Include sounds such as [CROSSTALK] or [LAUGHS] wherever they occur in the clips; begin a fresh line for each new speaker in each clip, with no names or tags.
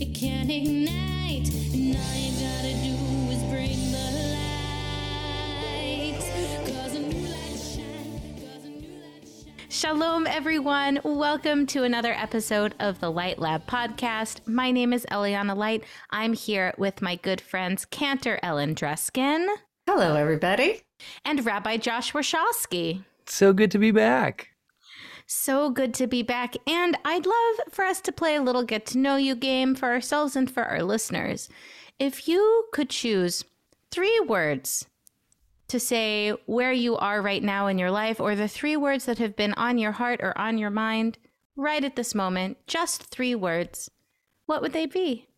it can ignite. And all you gotta do is bring the light. Cause a new light shine. Cause a new light shine.
Shalom, everyone. Welcome to another episode of the Light Lab podcast. My name is Eliana Light. I'm here with my good friends Cantor Ellen Dreskin
Hello, everybody.
and Rabbi Josh Warshawsky.
So good to be back.
So good to be back. And I'd love for us to play a little get to know you game for ourselves and for our listeners. If you could choose three words to say where you are right now in your life, or the three words that have been on your heart or on your mind right at this moment, just three words, what would they be?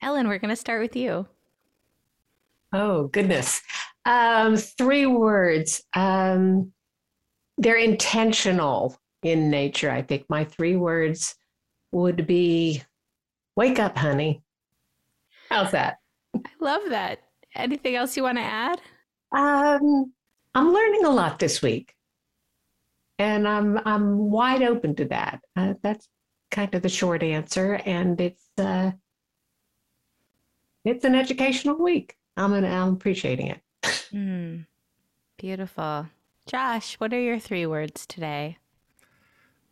Ellen, we're going to start with you.
Oh, goodness. Um, three words. Um, they're intentional in nature. I think my three words would be wake up, honey. How's that?
I love that. Anything else you want to add?
Um, I'm learning a lot this week, and I'm I'm wide open to that. Uh, that's kind of the short answer, and it's uh, it's an educational week. I'm an, I'm appreciating it. [LAUGHS]
Mm, beautiful. Josh, what are your three words today?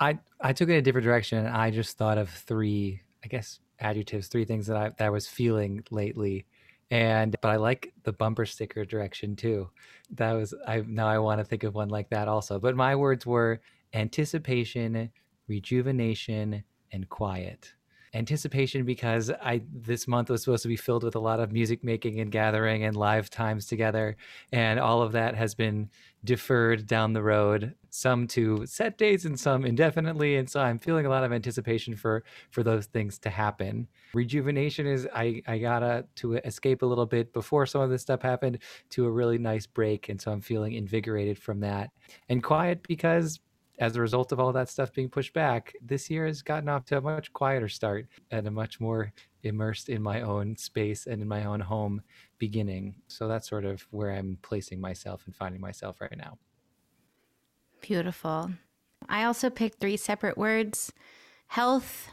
I I took it a different direction. I just thought of three, I guess, adjectives, three things that I that I was feeling lately. And but I like the bumper sticker direction too. That was I now I want to think of one like that also. But my words were anticipation, rejuvenation, and quiet. Anticipation because I this month was supposed to be filled with a lot of music making and gathering and live times together, and all of that has been deferred down the road, some to set dates and some indefinitely. And so I'm feeling a lot of anticipation for for those things to happen. Rejuvenation is I I gotta to escape a little bit before some of this stuff happened to a really nice break, and so I'm feeling invigorated from that. And quiet because as a result of all that stuff being pushed back, this year has gotten off to a much quieter start and a much more immersed in my own space and in my own home beginning. So that's sort of where I'm placing myself and finding myself right now.
Beautiful. I also picked three separate words health,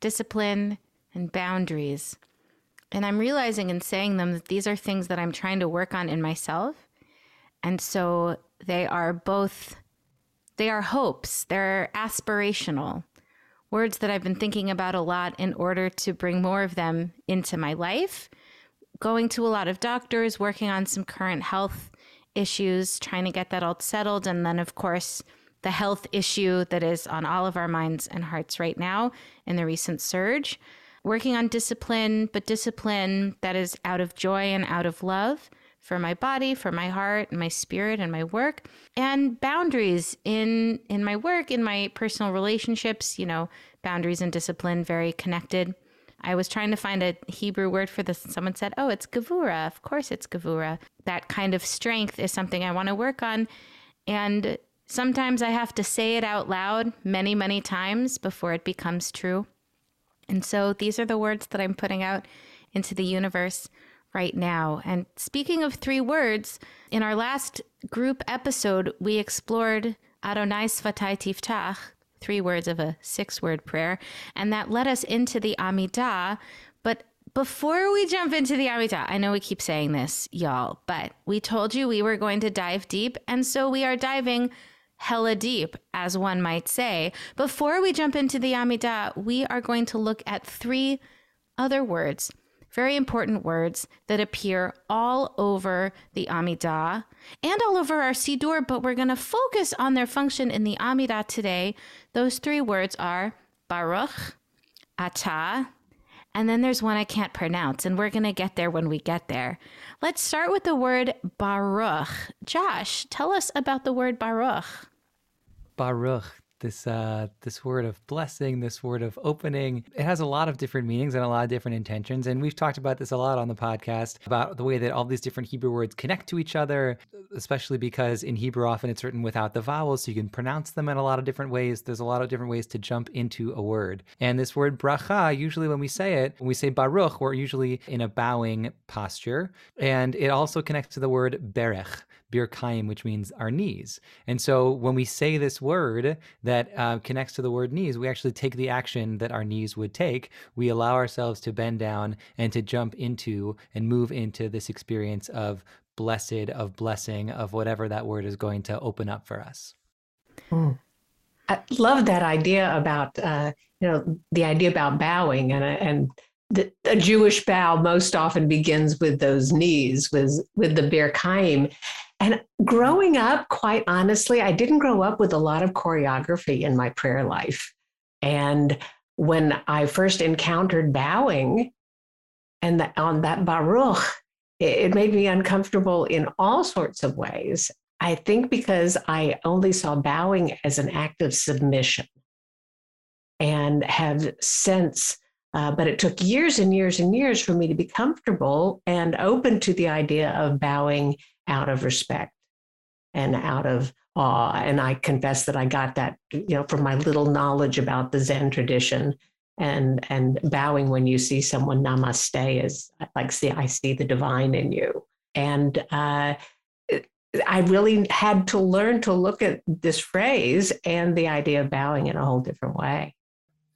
discipline, and boundaries. And I'm realizing in saying them that these are things that I'm trying to work on in myself. And so they are both, they are hopes, they're aspirational words that I've been thinking about a lot in order to bring more of them into my life. Going to a lot of doctors, working on some current health issues, trying to get that all settled. And then, of course, the health issue that is on all of our minds and hearts right now in the recent surge. Working on discipline, but discipline that is out of joy and out of love for my body, for my heart, and my spirit, and my work, and boundaries in in my work, in my personal relationships. You know, boundaries and discipline very connected. I was trying to find a Hebrew word for this, and someone said, "Oh, it's gavura." Of course, it's gavura. That kind of strength is something I want to work on, and sometimes I have to say it out loud many, many times before it becomes true. And so these are the words that I'm putting out into the universe right now. And speaking of three words, in our last group episode, we explored Adonai S'fatai Tiftach, three words of a six word prayer, and that led us into the Amidah. But before we jump into the Amidah, I know we keep saying this, y'all, but we told you we were going to dive deep. And so we are diving hella deep, as one might say. Before we jump into the Amidah, we are going to look at three other words, very important words that appear all over the Amidah and all over our Siddur, but we're going to focus on their function in the Amidah today. Those three words are Baruch, Atah, and then there's one I can't pronounce, and we're going to get there when we get there. Let's start with the word Baruch. Josh, tell us about the word Baruch.
Baruch, this uh, this word of blessing, this word of opening, it has a lot of different meanings and a lot of different intentions. And we've talked about this a lot on the podcast about the way that all these different Hebrew words connect to each other, especially because in Hebrew often it's written without the vowels, so you can pronounce them in a lot of different ways. There's a lot of different ways to jump into a word. And this word bracha, usually when we say it, when we say baruch, we're usually in a bowing posture. And it also connects to the word berech. Birkaim, which means our knees. And so when we say this word that uh, connects to the word knees, we actually take the action that our knees would take. We allow ourselves to bend down and to jump into and move into this experience of blessed, of blessing, of whatever that word is going to open up for us.
Mm. I love that idea about uh, you know the idea about bowing and and the, a Jewish bow most often begins with those knees, with with the birkaim. And growing up, quite honestly, I didn't grow up with a lot of choreography in my prayer life. And when I first encountered bowing, and the, on that baruch, it, it made me uncomfortable in all sorts of ways. I think because I only saw bowing as an act of submission and have since, uh, but it took years and years and years for me to be comfortable and open to the idea of bowing out of respect and out of awe. And I confess that I got that, you know, from my little knowledge about the Zen tradition and and bowing when you see someone namaste is like see I see the divine in you. And uh, I really had to learn to look at this phrase and the idea of bowing in a whole different way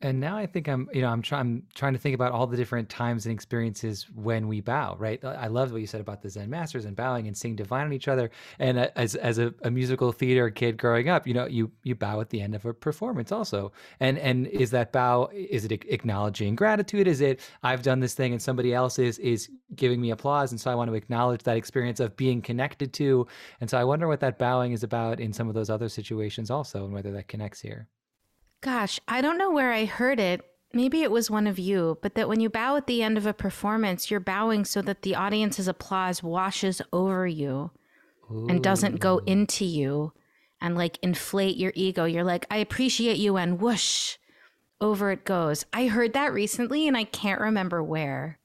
and now I think I'm, you know, I'm trying, I'm trying to think about all the different times and experiences when we bow. Right. I love what you said about the Zen masters and bowing and seeing divine on each other. And as as a, a, musical theater kid growing up, you know, you you bow at the end of a performance also. And and is that bow? Is it acknowledging gratitude? Is it I've done this thing and somebody else is is giving me applause, and so I want to acknowledge that experience of being connected to. And so I wonder what that bowing is about in some of those other situations also, and whether that connects here.
Gosh, I don't know where I heard it. Maybe it was one of you, but that when you bow at the end of a performance, you're bowing so that the audience's applause washes over you Ooh. and doesn't go into you and like inflate your ego. You're like, I appreciate you, and whoosh, over it goes. I heard that recently and I can't remember where,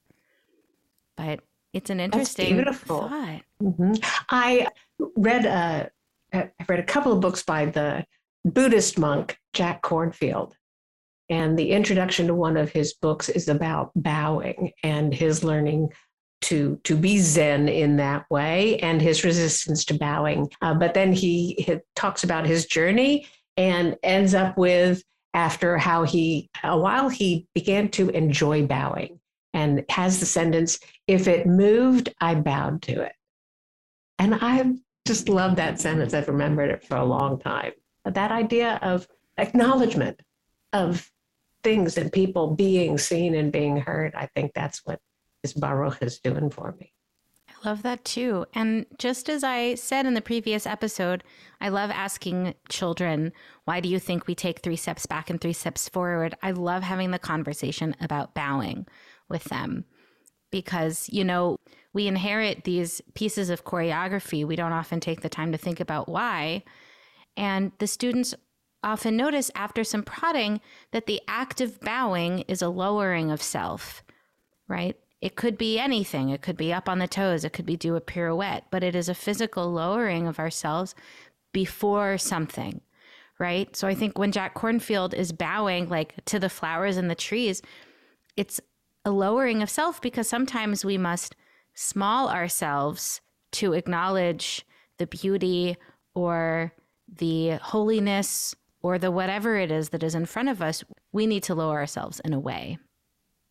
but it's an interesting beautiful. thought.
Mm-hmm. I read a, I've read a couple of books by the Buddhist monk Jack Kornfield. And the introduction to one of his books is about bowing and his learning to to be zen in that way and his resistance to bowing. Uh, but then he, he, talks about his journey and ends up with after how he a while he began to enjoy bowing and has the sentence if it moved i bowed to it. And i just love that sentence. I've remembered it for a long time that idea of acknowledgement of things and people being seen and being heard. I think that's what this Baruch is doing for me.
I love that too. And just as I said in the previous episode, I love asking children, why do you think we take three steps back and three steps forward? I love having the conversation about bowing with them because, you know, we inherit these pieces of choreography. We don't often take the time to think about why. And the students often notice after some prodding that the act of bowing is a lowering of self, right? It could be anything. It could be up on the toes. It could be do a pirouette, but it is a physical lowering of ourselves before something, right? So I think when Jack Kornfield is bowing like to the flowers and the trees, it's a lowering of self because sometimes we must small ourselves to acknowledge the beauty or the holiness or the whatever it is that is in front of us, we need to lower ourselves in a way.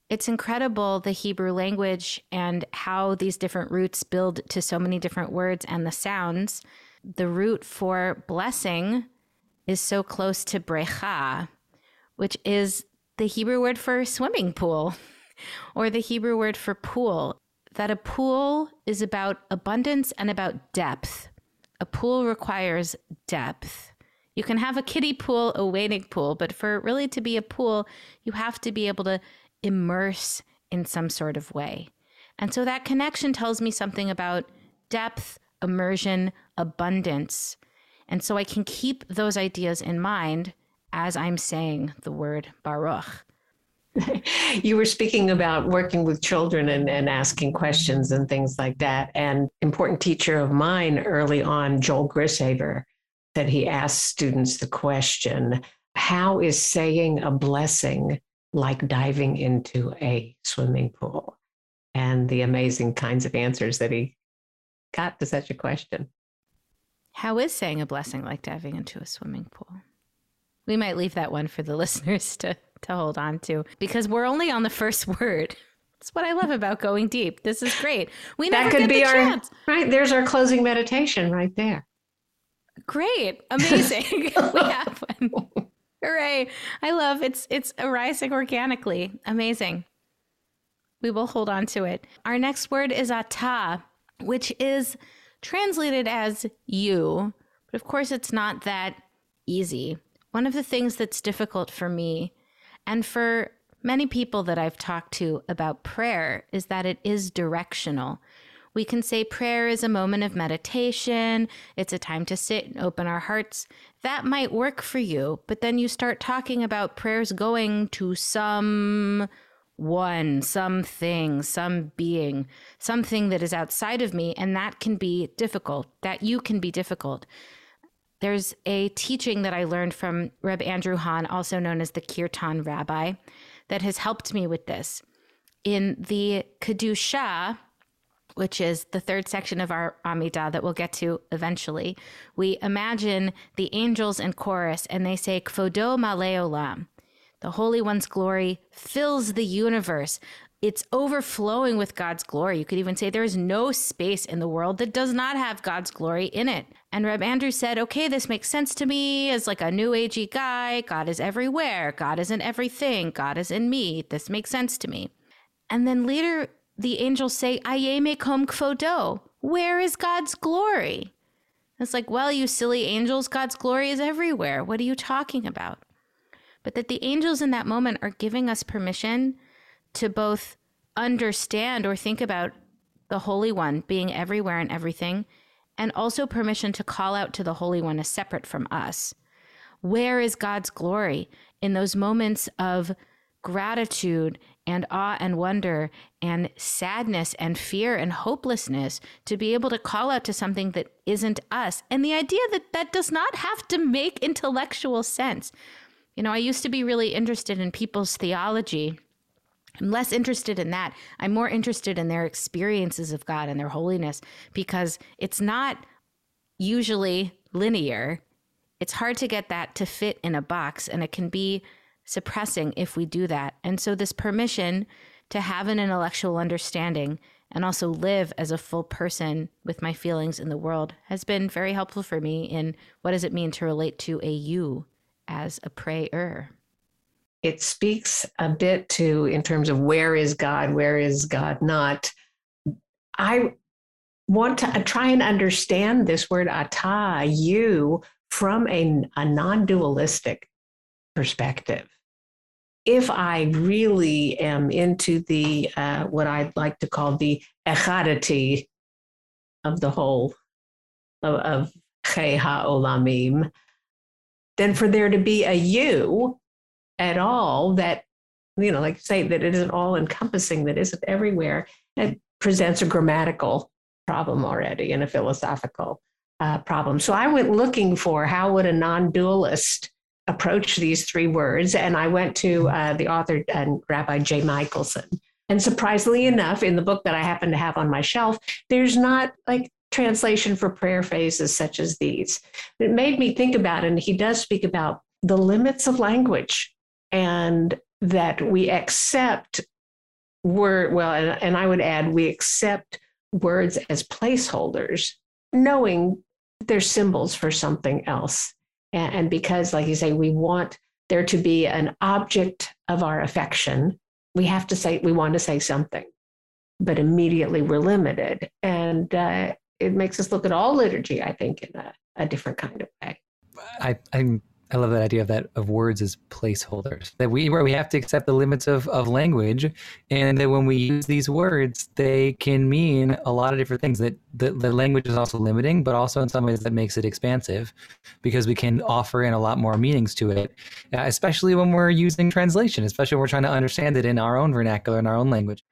It's incredible the Hebrew language and how these different roots build to so many different words and the sounds. The root for blessing is so close to brecha, which is the Hebrew word for swimming pool [LAUGHS] or the Hebrew word for pool. That a pool is about abundance and about depth. A pool requires depth. You can have a kiddie pool, a wading pool, but for it really to be a pool, you have to be able to immerse in some sort of way. And so that connection tells me something about depth, immersion, abundance. And so I can keep those ideas in mind as I'm saying the word Baruch. [LAUGHS]
you were speaking about working with children and, and asking questions and things like that. And important teacher of mine early on, Joel Grishaver, that he asked students the question, how is saying a blessing like diving into a swimming pool? And the amazing kinds of answers that he got to such a question.
How is saying a blessing like diving into a swimming pool? We might leave that one for the [LAUGHS] listeners to, to hold on to because we're only on the first [LAUGHS] word. That's what I love about going deep. This is great. We
That
never
could
get
be our
chance.
right. There's our closing meditation right there.
Great. Amazing. [LAUGHS] we have one. Hooray. I love it's it's arising organically. Amazing. We will hold on to it. Our next word is ata, which is translated as you, but of course it's not that easy. One of the things that's difficult for me and for many people that I've talked to about prayer is that it is directional. We can say prayer is a moment of meditation, it's a time to sit and open our hearts. That might work for you, but then you start talking about prayers going to some one, something, some being, something that is outside of me, and that can be difficult. That you can be difficult. There's a teaching that I learned from Reb Andrew Hahn, also known as the Kirtan Rabbi, that has helped me with this. In the Kedusha, which is the third section of our Amidah that we'll get to eventually, we imagine the angels in chorus and they say, Kvodo Malay Olam. The Holy One's glory fills the universe. It's overflowing with God's glory. You could even say there is no space in the world that does not have God's glory in it. And Reb Andrew said, okay, this makes sense to me as like a new agey guy. God is everywhere. God is in everything. God is in me. This makes sense to me. And then later, the angels say, Aye mekom kvodo. Where is God's glory? It's like, well, you silly angels, God's glory is everywhere. What are you talking about? But that the angels in that moment are giving us permission to both understand or think about the Holy One being everywhere and everything, and also permission to call out to the Holy One as separate from us. Where is God's glory in those moments of gratitude and awe and wonder and sadness and fear and hopelessness to be able to call out to something that isn't us? And the idea that that does not have to make intellectual sense. You know, I used to be really interested in people's theology. I'm less interested in that. I'm more interested in their experiences of God and their holiness because it's not usually linear. It's hard to get that to fit in a box, and it can be suppressing if we do that. And so, this permission to have an intellectual understanding and also live as a full person with my feelings in the world has been very helpful for me in what does it mean to relate to a you as a prayer.
It speaks a bit to, in terms of where is God, where is God not. I want to try and understand this word ata, you, from a, a non dualistic perspective. If I really am into the, uh, what I'd like to call the echadity of the whole, of, of Chei HaOlamim, then for there to be a you at all that, you know, like say, that it isn't all encompassing, that isn't everywhere, it presents a grammatical problem already and a philosophical uh, problem. So I went looking for how would a non-dualist approach these three words, and I went to uh, the author and Rabbi Jay Michaelson. And surprisingly enough, in the book that I happen to have on my shelf, there's not like translation for prayer phases such as these. It made me think about, and he does speak about the limits of language and that we accept word well and, and i would add we accept words as placeholders knowing they're symbols for something else. And, and because like you say we want there to be an object of our affection we have to say we want to say something but immediately we're limited. And uh, it makes us look at all liturgy i think in a, a different kind of way.
I, I'm I love that idea of that of words as placeholders. That we where we have to accept the limits of, of language, and that when we use these words, they can mean a lot of different things. That the, the language is also limiting, but also in some ways that makes it expansive, because we can offer in a lot more meanings to it, especially when we're using translation, especially when we're trying to understand it in our own vernacular, in our own language.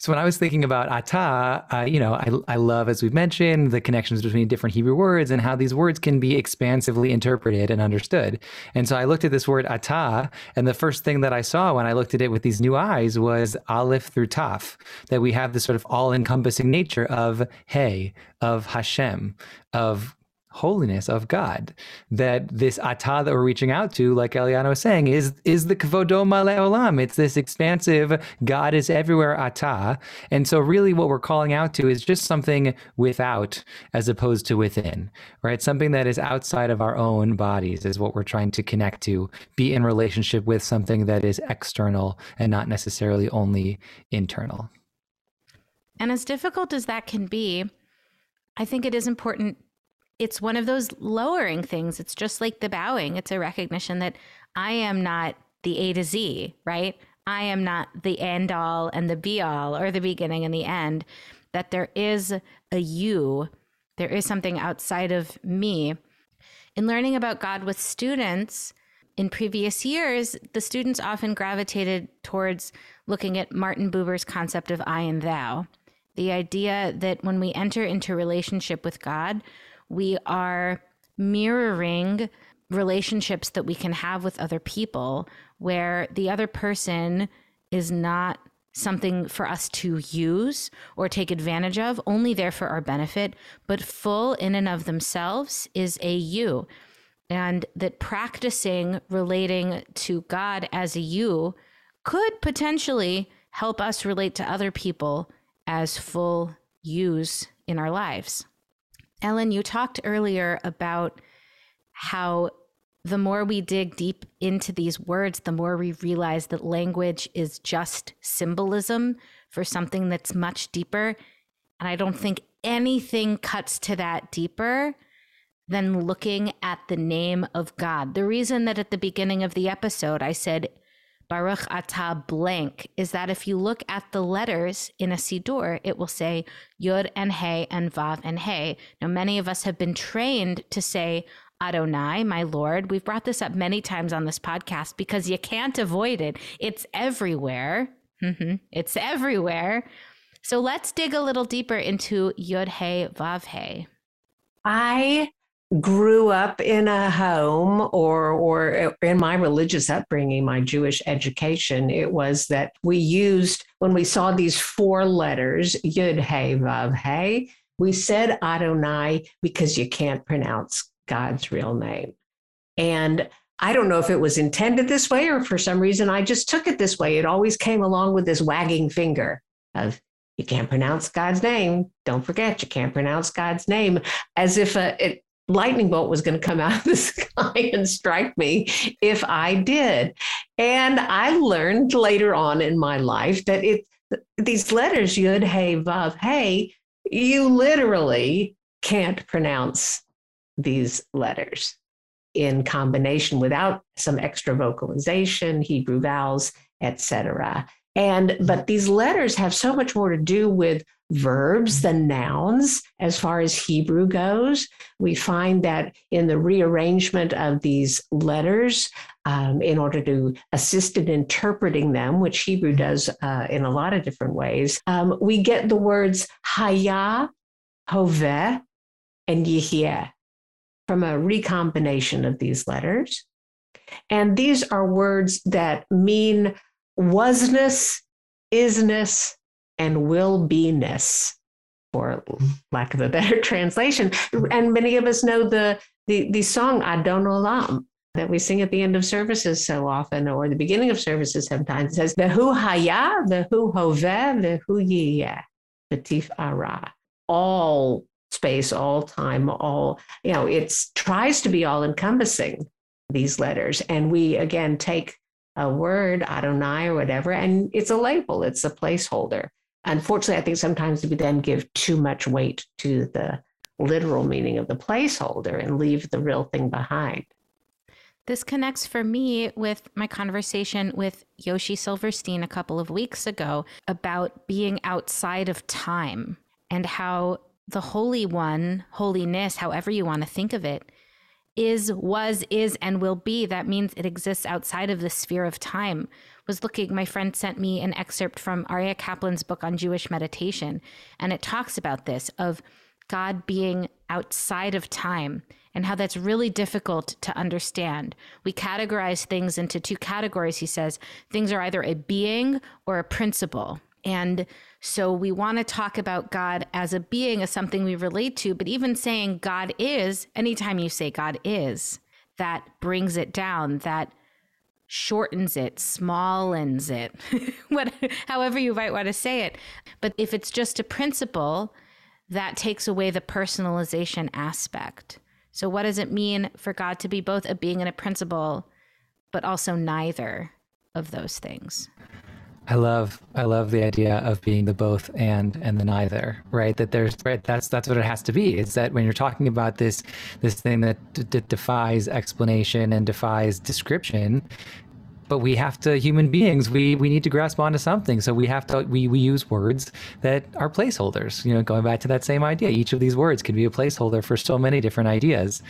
So when I was thinking about ata, uh, you know, I, I love, as we've mentioned, the connections between different Hebrew words and how these words can be expansively interpreted and understood. And so I looked at this word ata, and the first thing that I saw when I looked at it with these new eyes was aleph through taf, that we have this sort of all-encompassing nature of hey, of Hashem, of holiness of God. That this ata that we're reaching out to, like Eliana was saying, is is the kvodo olam. It's this expansive God is everywhere ata. And so really what we're calling out to is just something without as opposed to within, right? Something that is outside of our own bodies is what we're trying to connect to, be in relationship with something that is external and not necessarily only internal.
And as difficult as that can be, I think it is important it's one of those lowering things. It's just like the bowing. It's a recognition that I am not the A to Z, right? I am not the end all and the be all or the beginning and the end, that there is a you, there is something outside of me. In learning about God with students, in previous years, the students often gravitated towards looking at Martin Buber's concept of I and thou. The idea that when we enter into relationship with God, we are mirroring relationships that we can have with other people where the other person is not something for us to use or take advantage of, only there for our benefit, but full in and of themselves is a you. And that practicing relating to God as a you could potentially help us relate to other people as full yous in our lives. Ellen, you talked earlier about how the more we dig deep into these words, the more we realize that language is just symbolism for something that's much deeper. And I don't think anything cuts to that deeper than looking at the name of God. The reason that at the beginning of the episode I said Baruch Atah blank is that if you look at the letters in a Siddur, it will say Yud and Hey and Vav and Hey. Now, many of us have been trained to say Adonai, my Lord. We've brought this up many times on this podcast because you can't avoid it. It's everywhere. Mm-hmm. It's everywhere. So let's dig a little deeper into Yud Hey Vav Hey.
I grew up in a home or or in my religious upbringing my jewish education it was that we used when we saw these four letters yud hey vav hey we said adonai because you can't pronounce god's real name and i don't know if it was intended this way or for some reason i just took it this way it always came along with this wagging finger of you can't pronounce God's name. Don't forget, you can't pronounce God's name, as if a, it, lightning bolt was going to come out of the [LAUGHS] sky and strike me if I did. And I learned later on in my life that it these letters yud hey vav hey you literally can't pronounce these letters in combination without some extra vocalization hebrew vowels etc and but these letters have so much more to do with verbs than nouns as far as Hebrew goes. We find that in the rearrangement of these letters, um, in order to assist in interpreting them, which Hebrew does uh, in a lot of different ways, um, we get the words haya, hoveh, and yihyeh from a recombination of these letters. And these are words that mean wasness, isness, and will be ness, for lack of a better [LAUGHS] translation. And many of us know the, the, the song Adon Olam that we sing at the end of services so often, or the beginning of services sometimes. It says, Vehu Haya, Vehu Hoveh, Vehu Yiyeh, Betif Ara. All space, all time, all, you know, it tries to be all encompassing, these letters. And we, again, take a word, Adonai or whatever, and it's a label, it's a placeholder. Unfortunately, I think sometimes we then give too much weight to the literal meaning of the placeholder and leave the real thing behind.
This connects for me with my conversation with Yoshi Silverstein a couple of weeks ago about being outside of time and how the Holy One, holiness, however you want to think of it, is, was, is, and will be. That means it exists outside of the sphere of time. Was looking, my friend sent me an excerpt from Aryeh Kaplan's book on Jewish meditation, and it talks about this of God being outside of time and how that's really difficult to understand. We categorize things into two categories, he says. Things are either a being or a principle. And so we want to talk about God as a being, as something we relate to, but even saying God is, anytime you say God is, that brings it down, that shortens it, smallens it, [LAUGHS] what, however you might want to say it. But if it's just a principle, that takes away the personalization aspect. So, what does it mean for God to be both a being and a principle, but also neither of those things?
I love I love the idea of being the both and and the neither, right? That there's right that's that's what it has to be. Is that when you're talking about this this thing that d- d- defies explanation and defies description, but we have to human beings we we need to grasp onto something so we have to we, we use words that are placeholders you know going back to that same idea each of these words can be a placeholder for so many different ideas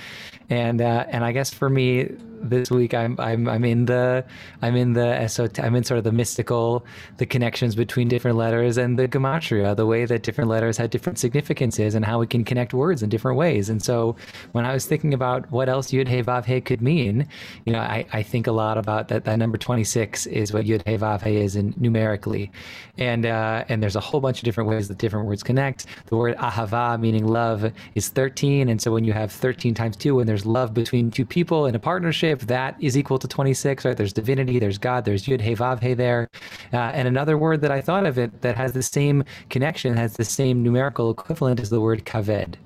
and uh, and i guess for me this week I'm I'm I'm in the I'm in the esot- I'm in sort of the mystical, the connections between different letters and the gematria, the way that different letters had different significances and how we can connect words in different ways. And so when I was thinking about what else Yud Hey Vav Hey could mean, you know, I, I think a lot about that that number 26 is what Yud Hey Vav Hey is in numerically. And uh, and there's a whole bunch of different ways that different words connect. The word ahava meaning love is 13 and so when you have 13 times 2 when there's love between two people in a partnership if that is equal to 26, right? There's divinity, there's God, there's Yud Hey Vav Hey there. Uh, and another word that I thought of it that has the same connection, has the same numerical equivalent is the word kaved.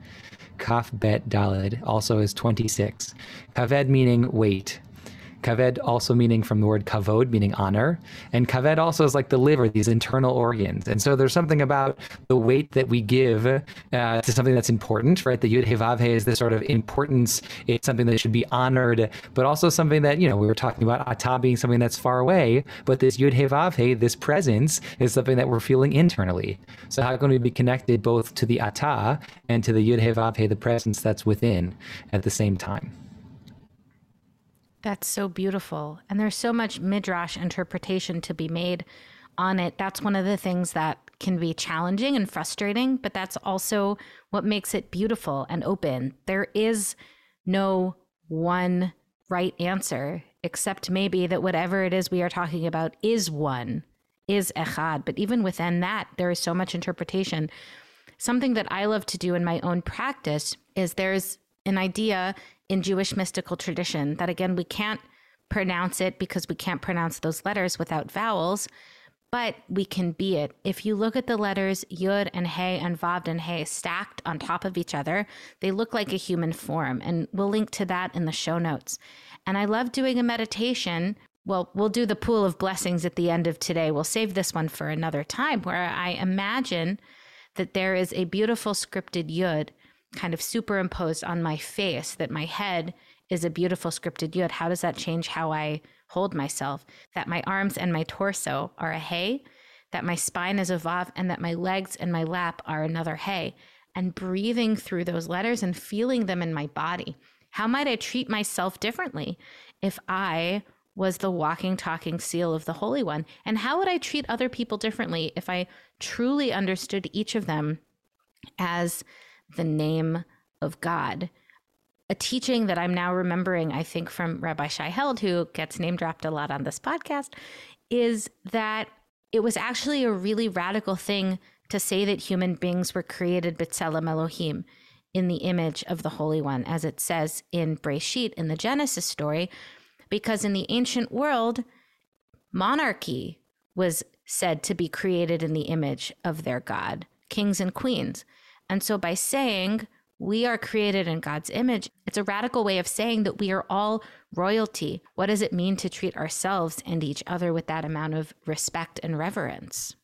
Kaf bet dalid also is 26. Kaved meaning weight. Kaved also meaning from the word kavod, meaning honor. And kaved also is like the liver, these internal organs. And so there's something about the weight that we give uh, to something that's important, right? The Yud He Vav He is this sort of importance. It's something that should be honored, but also something that, you know, we were talking about Ata being something that's far away, but this Yud He Vav He, this presence, is something that we're feeling internally. So how can we be connected both to the Ata and to the Yud He Vav He, the presence that's within at the same time?
That's so beautiful. And there's so much midrash interpretation to be made on it. That's one of the things that can be challenging and frustrating, but that's also what makes it beautiful and open. There is no one right answer, except maybe that whatever it is we are talking about is one, is echad. But even within that, there is so much interpretation. Something that I love to do in my own practice is there's an idea in Jewish mystical tradition that, again, we can't pronounce it because we can't pronounce those letters without vowels, but we can be it. If you look at the letters Yud and Hey and Vav and Hey stacked on top of each other, they look like a human form. And we'll link to that in the show notes. And I love doing a meditation. Well, we'll do the pool of blessings at the end of today. We'll save this one for another time where I imagine that there is a beautiful scripted Yud kind of superimposed on my face that my head is a beautiful scripted yud. How does that change how I hold myself? That my arms and my torso are a hey, that my spine is a vav, and that my legs and my lap are another hey. And breathing through those letters and feeling them in my body. How might I treat myself differently if I was the walking, talking seal of the Holy One? And how would I treat other people differently if I truly understood each of them as the name of God. A teaching that I'm now remembering, I think, from Rabbi Shai Held, who gets name dropped a lot on this podcast, is that it was actually a really radical thing to say that human beings were created b'tselem Elohim in the image of the Holy One, as it says in Breshit in the Genesis story, because in the ancient world, monarchy was said to be created in the image of their God, kings and queens. And so by saying we are created in God's image, it's a radical way of saying that we are all royalty. What does it mean to treat ourselves and each other with that amount of respect and reverence?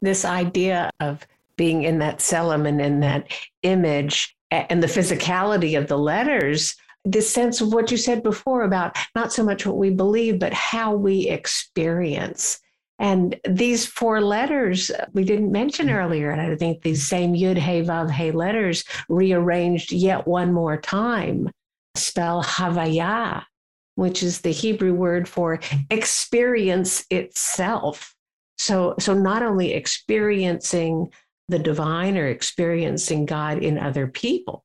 This idea of being in that tselem and in that image and the physicality of the letters this sense of what you said before about not so much what we believe, but how we experience and these four letters we didn't mention mm. earlier, and I think these same Yud Hey Vav Hey letters rearranged yet one more time spell Havaya, which is the Hebrew word for experience itself. So, so not only experiencing the divine or experiencing God in other people,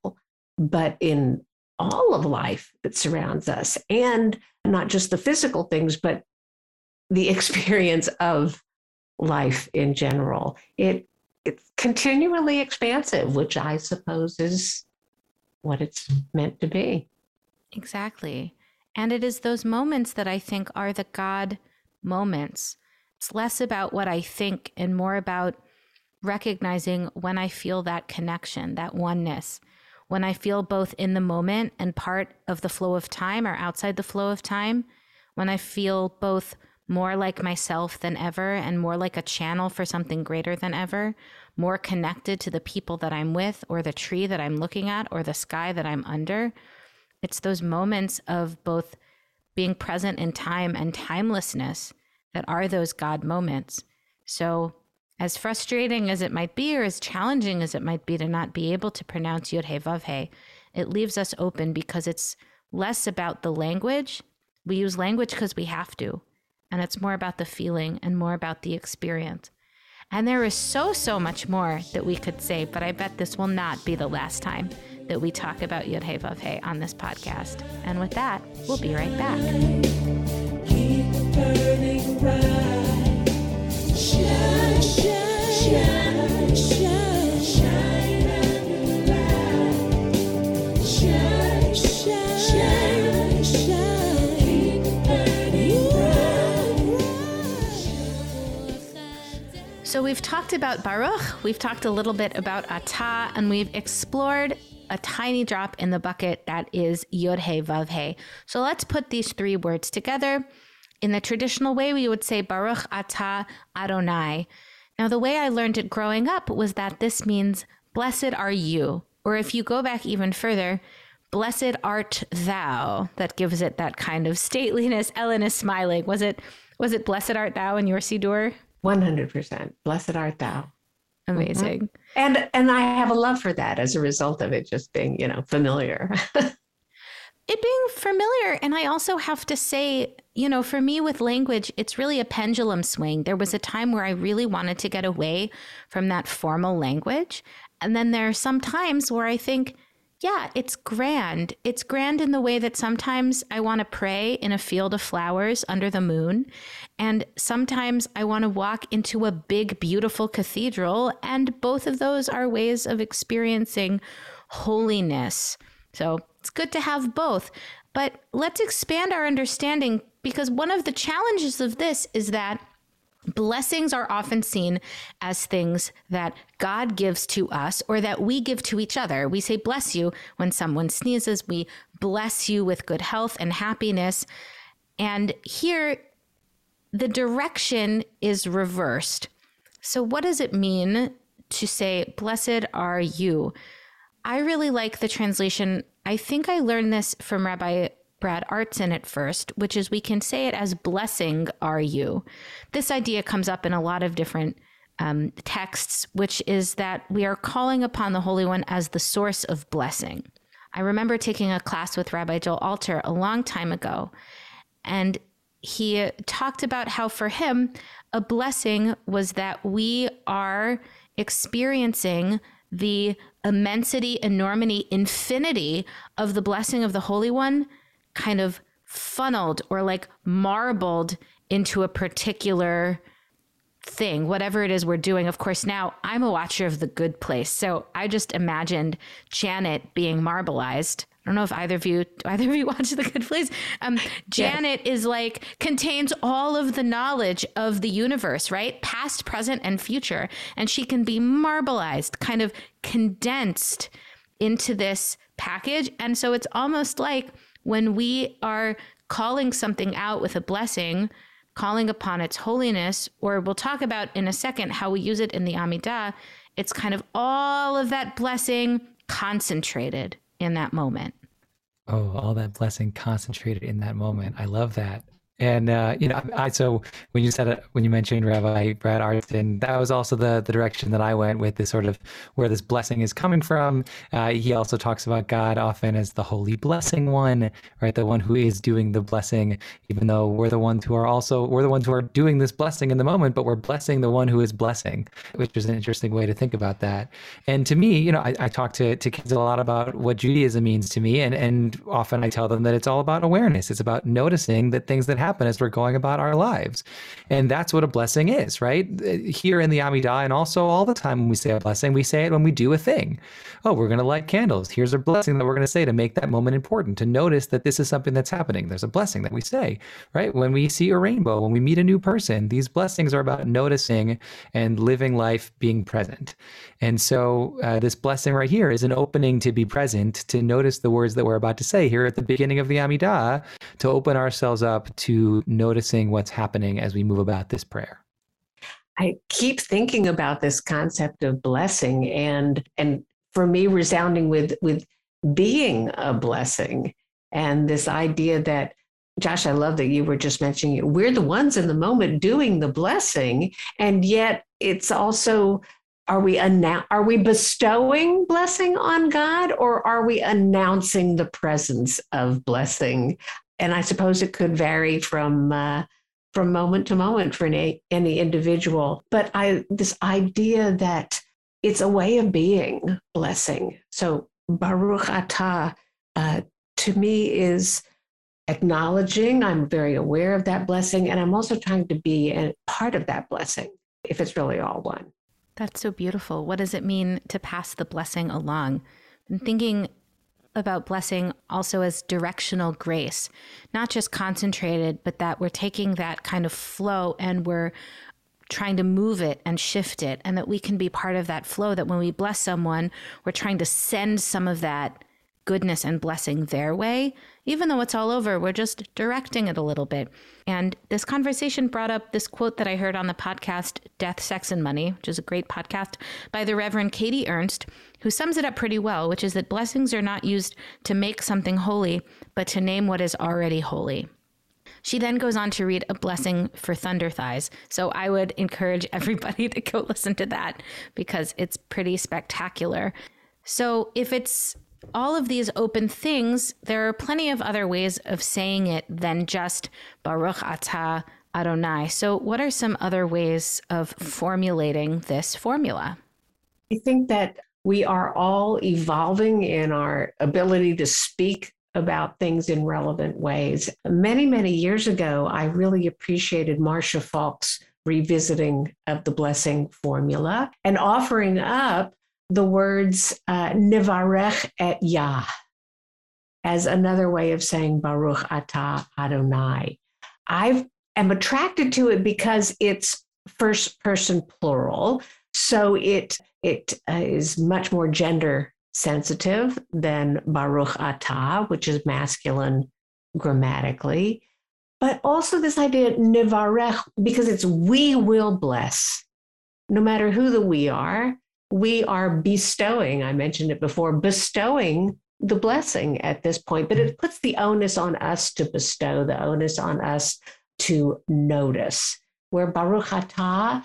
but in all of life that surrounds us, and not just the physical things, but the experience of life in general. It it's continually expansive, which I suppose is what it's meant to be.
Exactly. And it is those moments that I think are the God moments. It's less about what I think and more about recognizing when I feel that connection, that oneness, when I feel both in the moment and part of the flow of time or outside the flow of time, when I feel both more like myself than ever and more like a channel for something greater than ever, more connected to the people that I'm with or the tree that I'm looking at or the sky that I'm under. It's those moments of both being present in time and timelessness that are those God moments. So, as frustrating as it might be, or as challenging as it might be to not be able to pronounce Yud He Vav He, it leaves us open because it's less about the language. We use language because we have to, and it's more about the feeling and more about the experience. And there is so, so much more that we could say, but I bet this will not be the last time that we talk about Yud He Vav He on this podcast. And with that, we'll be right back.
Shine, shine, shine,
So we've talked about Baruch, we've talked a little bit about Atah, and we've explored a tiny drop in the bucket that is Yod He Vav He. So let's put these three words together. In the traditional way, we would say Baruch Atah Adonai. Now, the way I learned it growing up was that this means blessed are you, or if you go back even further, blessed art thou. That gives it that kind of stateliness. Ellen is smiling. Was it was it blessed art thou in your Siddur?
100%. Blessed art thou. Mm-hmm.
Amazing.
And and I have a love for that as a result of it just being, you know, familiar. [LAUGHS]
it being familiar. And I also have to say, you know, for me with language, it's really a pendulum swing. There was a time where I really wanted to get away from that formal language. And then there are some times where I think, yeah, it's grand. It's grand in the way that sometimes I want to pray in a field of flowers under the moon. And sometimes I want to walk into a big, beautiful cathedral. And both of those are ways of experiencing holiness. So it's good to have both. But let's expand our understanding because one of the challenges of this is that Blessings are often seen as things that God gives to us or that we give to each other. We say, bless you when someone sneezes. We bless you with good health and happiness. And here, the direction is reversed. So, what does it mean to say, blessed are you? I really like the translation. I think I learned this from Rabbi Brad Artson at first, which is we can say it as blessing are you. This idea comes up in a lot of different um, texts, which is that we are calling upon the Holy One as the source of blessing. I remember taking a class with Rabbi Joel Alter a long time ago, and he talked about how for him, a blessing was that we are experiencing the immensity, enormity, infinity of the blessing of the Holy One kind of funneled or like marbled into a particular thing, whatever it is we're doing. Of course, now I'm a watcher of The Good Place. So I just imagined Janet being marbleized. I don't know if either of you [LAUGHS] either of you watch The Good Place. Um, [LAUGHS] Janet is like contains all of the knowledge of the universe, right? Past, present, and future. And she can be marbleized, kind of condensed into this package. And so it's almost like when we are calling something out with a blessing, calling upon its holiness, or we'll talk about in a second how we use it in the Amidah, it's kind of all of that blessing concentrated in that moment.
Oh, all that blessing concentrated in that moment. I love that. And uh, you know, I so when you said it, when you mentioned Rabbi Brad Artson, that was also the the direction that I went with this sort of where this blessing is coming from. Uh, he also talks about God often as the holy blessing one, right? The one who is doing the blessing, even though we're the ones who are also we're the ones who are doing this blessing in the moment, but we're blessing the one who is blessing, which is an interesting way to think about that. And to me, you know, I, I talk to to kids a lot about what Judaism means to me, and and often I tell them that it's all about awareness. It's about noticing that things that happen happen as we're going about our lives. And that's what a blessing is, right? Here in the Amidah, and also all the time when we say a blessing, we say it when we do a thing. Oh, we're going to light candles. Here's a blessing that we're going to say to make that moment important, to notice that this is something that's happening. There's a blessing that we say, right? When we see a rainbow, when we meet a new person, these blessings are about noticing and living life being present. And so uh, this blessing right here is an opening to be present, to notice the words that we're about to say here at the beginning of the Amidah, to open ourselves up to noticing what's happening as we move about this prayer.
I keep thinking about this concept of blessing and and for me resounding with with being a blessing and this idea that Josh, I love that you were just mentioning it. we're the ones in the moment doing the blessing, and yet it's also are we annou- are we bestowing blessing on God or are we announcing the presence of blessing? And I suppose it could vary from uh, from moment to moment for any, any individual. But I this idea that it's a way of being blessing. So Baruch Atah uh, to me is acknowledging I'm very aware of that blessing, and I'm also trying to be a part of that blessing if it's really all one.
That's so beautiful. What does it mean to pass the blessing along? I'm thinking about blessing also as directional grace, not just concentrated, but that we're taking that kind of flow and we're trying to move it and shift it, and that we can be part of that flow. That when we bless someone, we're trying to send some of that goodness and blessing their way. Even though it's all over, we're just directing it a little bit. And this conversation brought up this quote that I heard on the podcast Death, Sex, and Money, which is a great podcast by the Reverend Katie Ernst, who sums it up pretty well, which is that blessings are not used to make something holy, but to name what is already holy. She then goes on to read a blessing for thunder thighs. So I would encourage [LAUGHS] everybody to go [LAUGHS] listen to that because it's pretty spectacular. So if it's all of these open things, there are plenty of other ways of saying it than just Baruch Atah Adonai. So, what are some other ways of formulating this formula?
I think that we are all evolving in our ability to speak about things in relevant ways. Many, many years ago, I really appreciated Marcia Falk's revisiting of the blessing formula and offering up the words uh, Nivarech et Yah as another way of saying Baruch Atah Adonai. I am attracted to it because it's first person plural. So it it uh, is much more gender sensitive than Baruch Atah, which is masculine grammatically. But also this idea Nivarech, because it's we will bless, no matter who the we are we are bestowing, I mentioned it before, bestowing the blessing at this point, but it puts the onus on us to bestow, the onus on us to notice. Where Baruch Atah,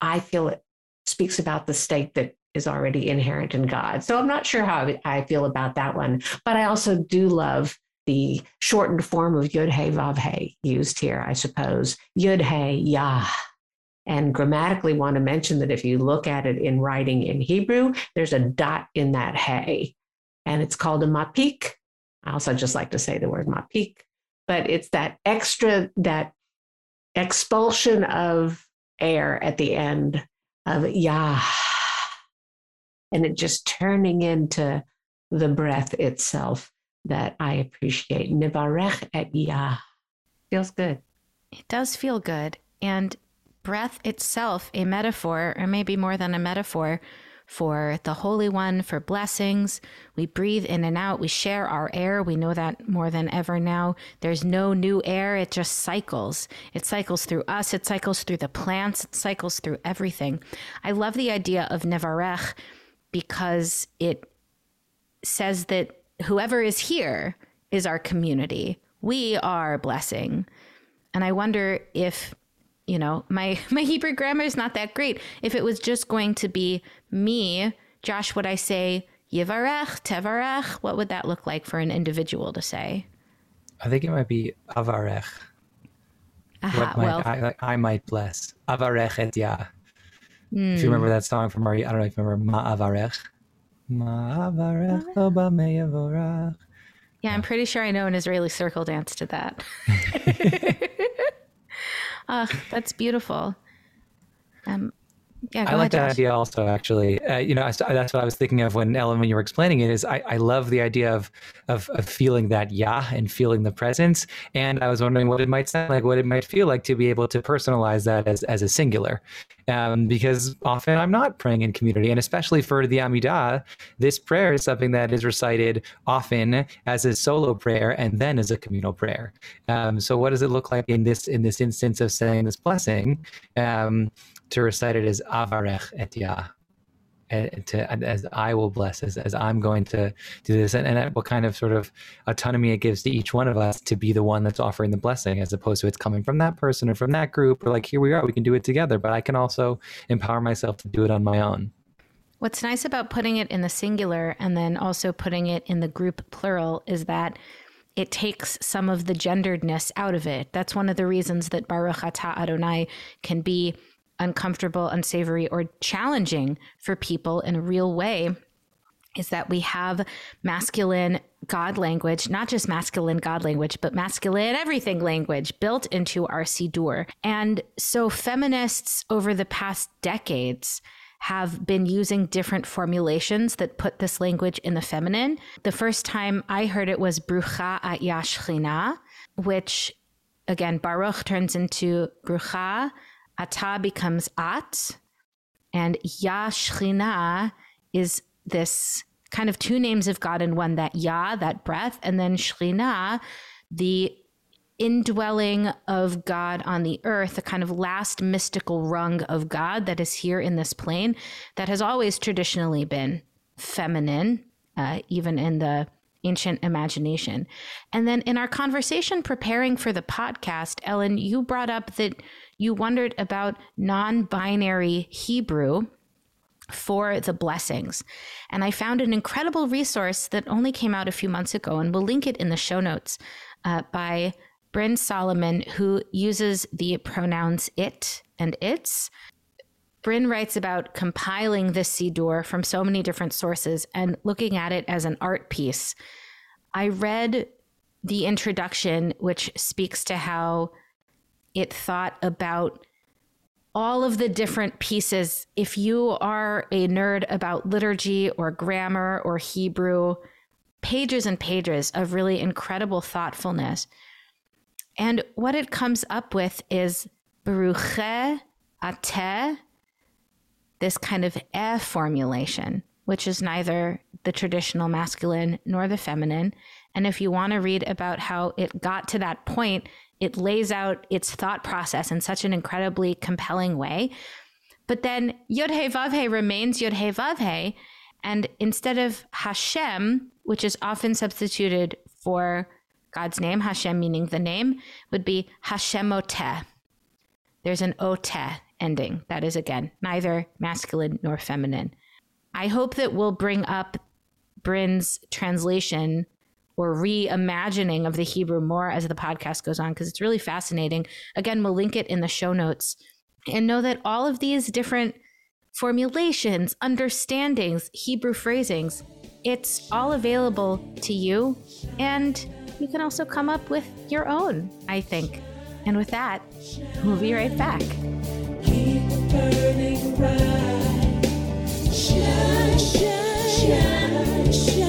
I feel it speaks about the state that is already inherent in God. So I'm not sure how I feel about that one, but I also do love the shortened form of Yud Hey Vav Hey used here, I suppose. Yud Hey Yah and grammatically want to mention that if you look at it in writing in Hebrew, there's a dot in that hay, and it's called a mapik. I also just like to say the word mapik, but it's that extra, that expulsion of air at the end of Yah, and it just turning into the breath itself that I appreciate. Nivarech et Yah. Feels good.
It does feel good. And breath itself a metaphor, or maybe more than a metaphor, for the Holy One, for blessings. We breathe in and out. We share our air. We know that more than ever now. There's no new air. It just cycles. It cycles through us. It cycles through the plants. It cycles through everything. I love the idea of Nevarech because it says that whoever is here is our community. We are blessing. And I wonder if you know, my [LAUGHS] my Hebrew grammar is not that great. If it was just going to be me, Josh, would I say Yivarech, Tevarech? What would that look like for an individual to say?
I think it might be Avarech.
Aha,
might,
well,
I, like, I might bless. Avarech et
hmm.
If you remember that song from Marie, I don't know if you remember Ma Avarech. Ma Avarech lo ba me.
Yeah, I'm pretty sure I know an Israeli circle dance to that. [LAUGHS] [LAUGHS] Ah, that's beautiful. Um, yeah,
I like
ahead,
that idea also. Actually, uh, you know, I, that's what I was thinking of when Ellen, when you were explaining it. Is I, I love the idea of, of of feeling that yeah and feeling the presence. And I was wondering what it might sound like, what it might feel like to be able to personalize that as as a singular, um, because often I'm not praying in community, and especially for the Amidah, this prayer is something that is recited often as a solo prayer and then as a communal prayer. Um, so, what does it look like in this in this instance of saying this blessing? Um, to recite it as avarech et Yah, and to as I will bless, as, as I'm going to do this, and, and what kind of sort of autonomy it gives to each one of us to be the one that's offering the blessing, as opposed to it's coming from that person or from that group, or like here we are, we can do it together, but I can also empower myself to do it on my own.
What's nice about putting it in the singular and then also putting it in the group plural is that it takes some of the genderedness out of it. That's one of the reasons that Baruch Atah Adonai can be uncomfortable, unsavory, or challenging for people in a real way is that we have masculine God language, not just masculine God language, but masculine everything language built into our Siddur. And so feminists over the past decades have been using different formulations that put this language in the feminine. The first time I heard it was Brucha at Yashchina, which again, Baruch turns into Brucha, Ata becomes At, and Yashchina is this kind of two names of God in one that Yah, that breath, and then Shechina, the indwelling of God on the earth, a kind of last mystical rung of God that is here in this plane that has always traditionally been feminine, uh, even in the ancient imagination. And then in our conversation preparing for the podcast, Ellen, you brought up that you wondered about non binary Hebrew for the blessings. And I found an incredible resource that only came out a few months ago, and we'll link it in the show notes uh, by Bryn Solomon, who uses the pronouns it and its. Bryn writes about compiling this Siddur from so many different sources and looking at it as an art piece. I read the introduction, which speaks to how it thought about all of the different pieces. If you are a nerd about liturgy or grammar or Hebrew, pages and pages of really incredible thoughtfulness. And what it comes up with is Baruche Ateh, this kind of eh formulation, which is neither the traditional masculine nor the feminine. And if you want to read about how it got to that point, it lays out its thought process in such an incredibly compelling way. But then Yod He Vav remains Yod He Vav. And instead of Hashem, which is often substituted for God's name, Hashem meaning the name, would be Hashemoteh. There's an oteh ending. That is, again, neither masculine nor feminine. I hope that we'll bring up Bryn's translation or reimagining of the Hebrew more as the podcast goes on because it's really fascinating. Again, we'll link it in the show notes. And know that all of these different formulations, understandings, Hebrew phrasings, it's all available to you. And you can also come up with your own, I think. And with that, we'll be right back.
Shine, shine, shine,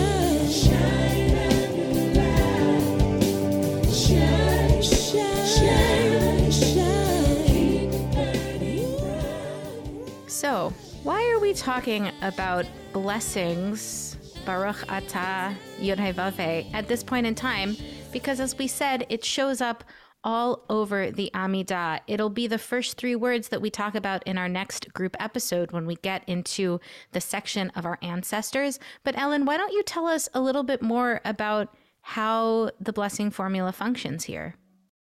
So, why are we talking about blessings, Baruch Atah Yod He at this point in time? Because as we said, it shows up all over the Amidah. It'll be the first three words that we talk about in our next group episode when we get into the section of our ancestors. But Ellen, why don't you tell us a little bit more about how the blessing formula functions here?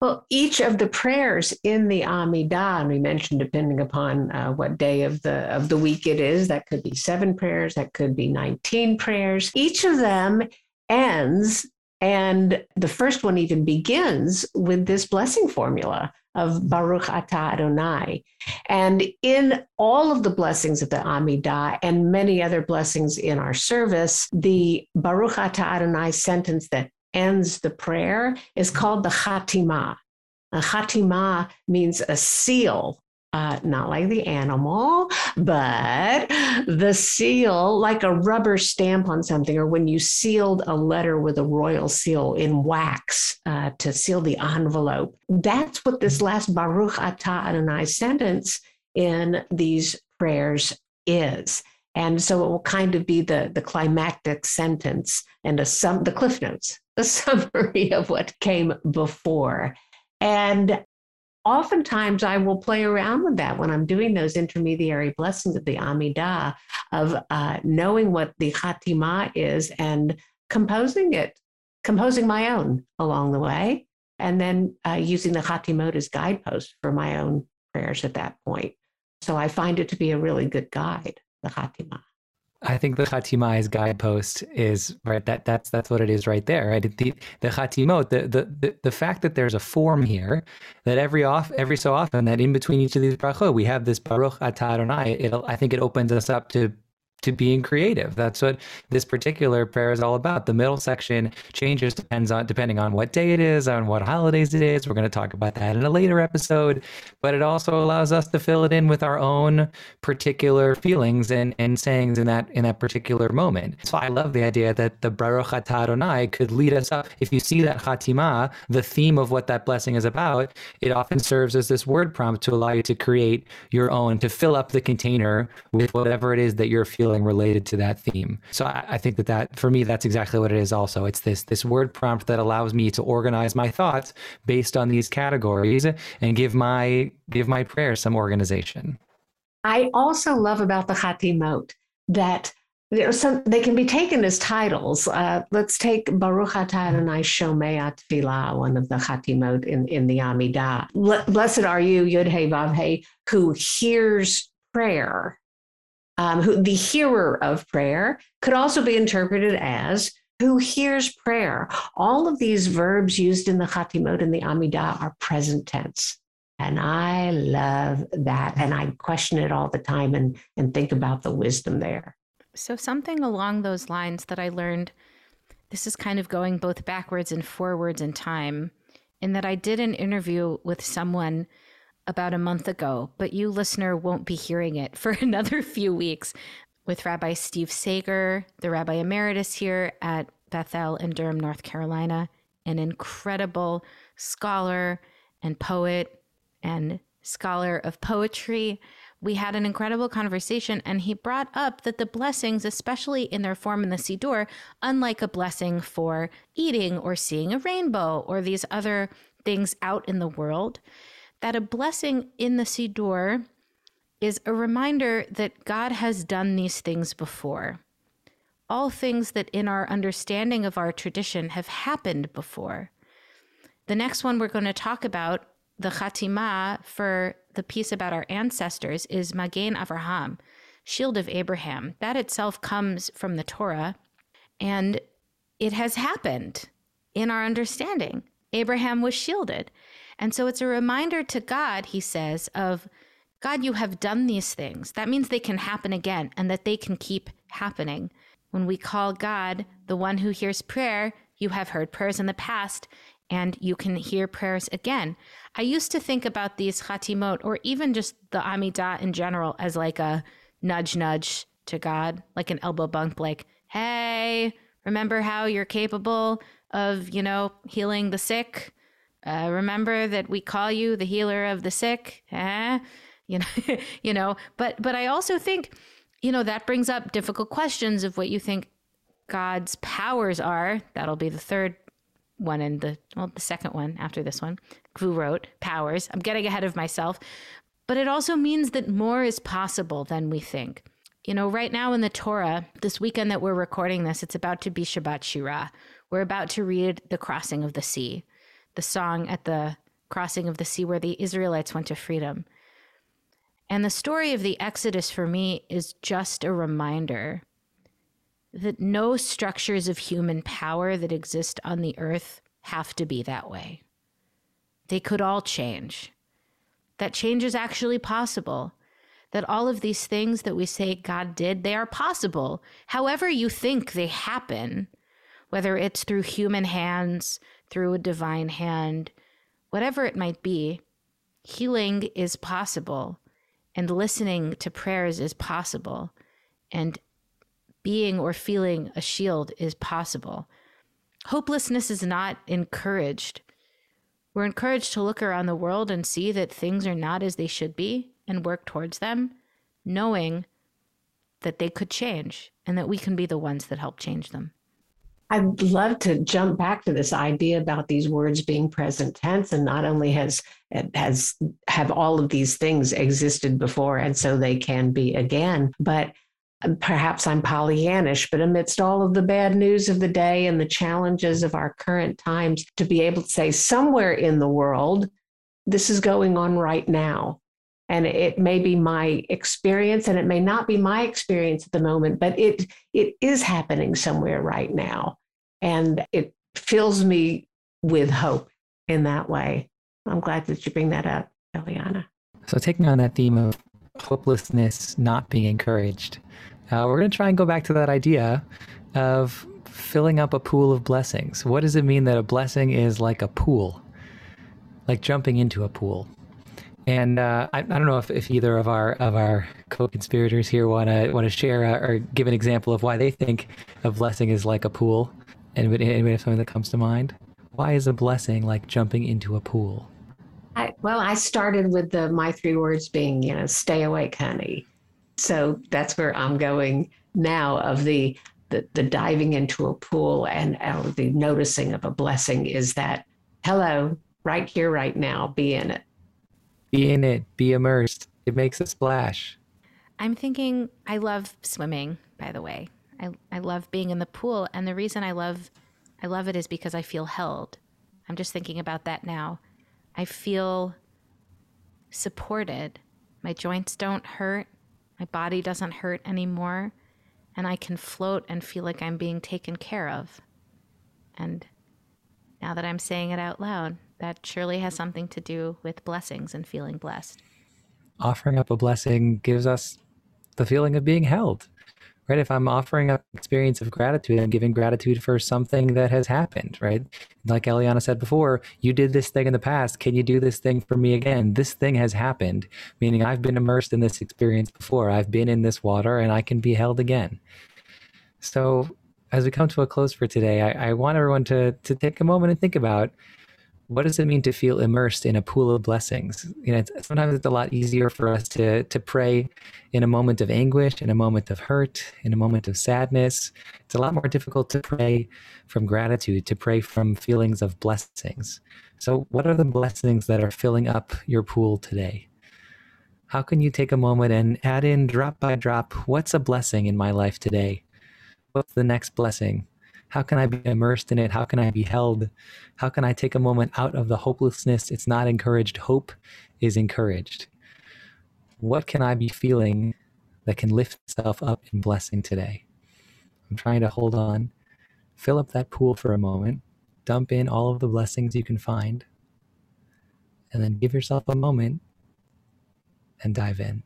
Well, each of the prayers in the Amidah, and we mentioned depending upon uh, what day of the of the week it is, that could be seven prayers, that could be 19 prayers. Each of them ends, and the first one even begins with this blessing formula of Baruch Atah Adonai. And in all of the blessings of the Amidah and many other blessings in our service, the Baruch Atah Adonai sentence that ends the prayer is called the Khatimah. A Khatimah means a seal uh, not like the animal, but the seal, like a rubber stamp on something, or when you sealed a letter with a royal seal in wax uh, to seal the envelope. That's what this last Baruch Atah Adonai sentence in these prayers is. And so it will kind of be the, the climactic sentence and a sum, the cliff notes, [LAUGHS] the summary of what came before. And oftentimes I will play around with that when I'm doing those intermediary blessings of the Amidah, of uh, knowing what the Khatimah is and composing it, composing my own along the way, and then uh, using the Khatimot as guidepost for my own prayers at that point. So I find it to be a really good guide, the Khatimah.
I think the Khatimah's guidepost is right. That that's that's what it is right there. Right. The the Khatimot, the, the the the fact that there's a form here, that every off every so often that in between each of these brachot we have this Baruch Atah Adonai. It I think it opens us up to to being creative. That's what this particular prayer is all about. The middle section changes depends on depending on what day it is, on what holidays it is. We're going to talk about that in a later episode, but it also allows us to fill it in with our own particular feelings and, and sayings in that in that particular moment. So I love the idea that the Baruch Adonai could lead us up. If you see that Khatimah, the theme of what that blessing is about, it often serves as this word prompt to allow you to create your own, to fill up the container with whatever it is that you're feeling related to that theme. So I, I, think that that for me that's exactly what it is. Also, it's this this word prompt that allows me to organize my thoughts based on these categories and give my give my prayers some organization.
I also love about the Khatimot that some they can be taken as titles. Uh, let's take Baruch Atah Adonai Shomea Tefillah, one of the Khatimot in, in the Amidah. Blessed are you, Yud Hey Vav Hey, who hears prayer um, who, the hearer of prayer could also be interpreted as who hears prayer. All of these verbs used in the Khatimot and the Amidah are present tense. And I love that. And I question it all the time and, and think about the wisdom there.
So, something along those lines that I learned this is kind of going both backwards and forwards in time, in that I did an interview with someone about a month ago, but you, listener, won't be hearing it for [LAUGHS] another few weeks with Rabbi Steve Sager, the Rabbi Emeritus here at Beth El in Durham, North Carolina, an incredible scholar and poet and scholar of poetry. We had an incredible conversation, and he brought up that the blessings, especially in their form in the Siddur, unlike a blessing for eating or seeing a rainbow or these other things out in the world, that a blessing in the Siddur is a reminder that God has done these things before. All things that in our understanding of our tradition have happened before. The next one we're going to talk about, the Khatimah for the piece about our ancestors, is Magen Avraham, Shield of Abraham. That itself comes from the Torah, and it has happened in our understanding. Abraham was shielded. And so it's a reminder to God, he says, of God, you have done these things. That means they can happen again and that they can keep happening. When we call God the one who hears prayer, you have heard prayers in the past and you can hear prayers again. I used to think about these khatimot or even just the Amidah in general as like a nudge nudge to God, like an elbow bump, like, hey, remember how you're capable of, you know, healing the sick? Uh, remember that we call you the healer of the sick, eh? [LAUGHS] You know, [LAUGHS] you know. But but I also think, you know, that brings up difficult questions of what you think God's powers are. That'll be the third one and the well, the second one after this one. Who wrote powers? I'm getting ahead of myself, but it also means that more is possible than we think. You know, right now in the Torah, this weekend that we're recording this, it's about to be Shabbat Shirah. We're about to read the crossing of the sea the song at the crossing of the sea where the Israelites went to freedom. And the story of the Exodus for me is just a reminder that no structures of human power that exist on the earth have to be that way. They could all change. That change is actually possible. That all of these things that we say God did, they are possible. However, you think they happen, whether it's through human hands, through a divine hand, whatever it might be, healing is possible and listening to prayers is possible and being or feeling a shield is possible. Hopelessness is not encouraged. We're encouraged to look around the world and see that things are not as they should be and work towards them, knowing that they could change and that we can be the ones that help change them.
I'd love to jump back to this idea about these words being present tense, and not only has has have all of these things existed before, and so they can be again, but um, perhaps I'm Pollyannish, but amidst all of the bad news of the day and the challenges of our current times, to be able to say somewhere in the world, this is going on right now. And it may be my experience and it may not be my experience at the moment, but it it is happening somewhere right now. And it fills me with hope in that way. I'm glad that you bring that up, Eliana.
So taking on that theme of hopelessness not being encouraged, uh, we're going to try and go back to that idea of filling up a pool of blessings. What does it mean that a blessing is like a pool, like jumping into a pool? And uh, I, I, don't know if, if either of our of our co-conspirators here want to want to share uh, or give an example of why they think a blessing is like a pool. Anybody, anybody have something that comes to mind? Why is a blessing like jumping into a pool?
I, well, I started with the my three words being, you know, stay awake, honey. So that's where I'm going now of the the, the diving into a pool and uh, the noticing of a blessing is that hello, right here, right now, be in it.
Be in it, be immersed. It makes a splash.
I'm thinking I love swimming, by the way. I, I love being in the pool. And the reason I love I love it is because I feel held. I'm just thinking about that now. I feel supported. My joints don't hurt. My body doesn't hurt anymore. And I can float and feel like I'm being taken care of. And now that I'm saying it out loud, that surely has something to do with blessings and feeling blessed.
Offering up a blessing gives us the feeling of being held right? If I'm offering up experience of gratitude, I'm giving gratitude for something that has happened, right? Like Eliana said before, you did this thing in the past. Can you do this thing for me again? This thing has happened, meaning I've been immersed in this experience before. I've been in this water and I can be held again. So as we come to a close for today, I, I want everyone to to take a moment and think about what does it mean to feel immersed in a pool of blessings? You know, it's, sometimes it's a lot easier for us to to pray in a moment of anguish, in a moment of hurt, in a moment of sadness. It's a lot more difficult to pray from gratitude, to pray from feelings of blessings. So, what are the blessings that are filling up your pool today? How can you take a moment and add in drop by drop? What's a blessing in my life today? What's the next blessing? How can I be immersed in it? How can I be held? How can I take a moment out of the hopelessness? It's not encouraged. Hope is encouraged. What can I be feeling that can lift itself up in blessing today? I'm trying to hold on, fill up that pool for a moment, dump in all of the blessings you can find, and then give yourself a moment and dive in.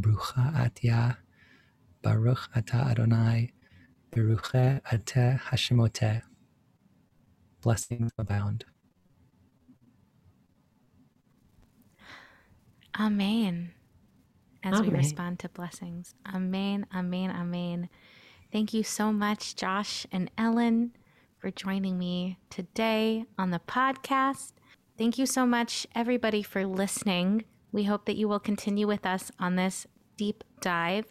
Brucha Atya, Baruch Ata Adonai, Beruche Ate Hashemoteh. Blessings abound.
Amen. As we respond to blessings. Amen, amen, amen. Thank you so much, Josh and Ellen, for joining me today on the podcast. Thank you so much, everybody, for listening. We hope that you will continue with us on this deep dive.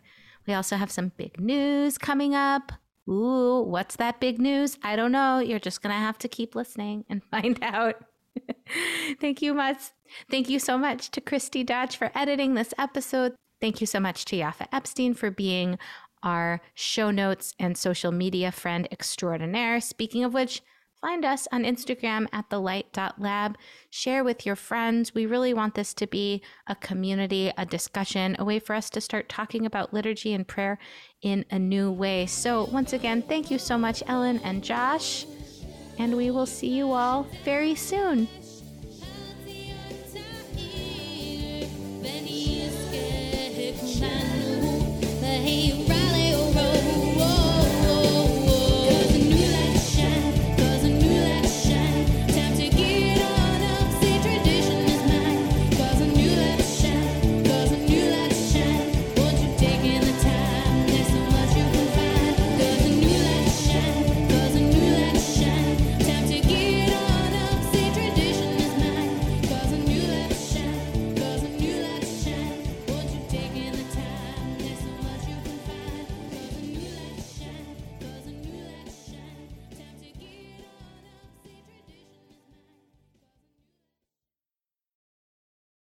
We also have some big news coming up. Ooh, what's that big news? I don't know. You're just going to have to keep listening and [LAUGHS] find out. [LAUGHS] Thank you much. Thank you so much to Christy Dodge for editing this episode. Thank you so much to Yafa Epstein for being our show notes and social media friend extraordinaire. Speaking of which, find us on Instagram at thelight.lab. Share with your friends. We really want this to be a community, a discussion, a way for us to start talking about liturgy and prayer in a new way. So, once again, thank you so much, Ellen and Josh. And we will see you all very soon.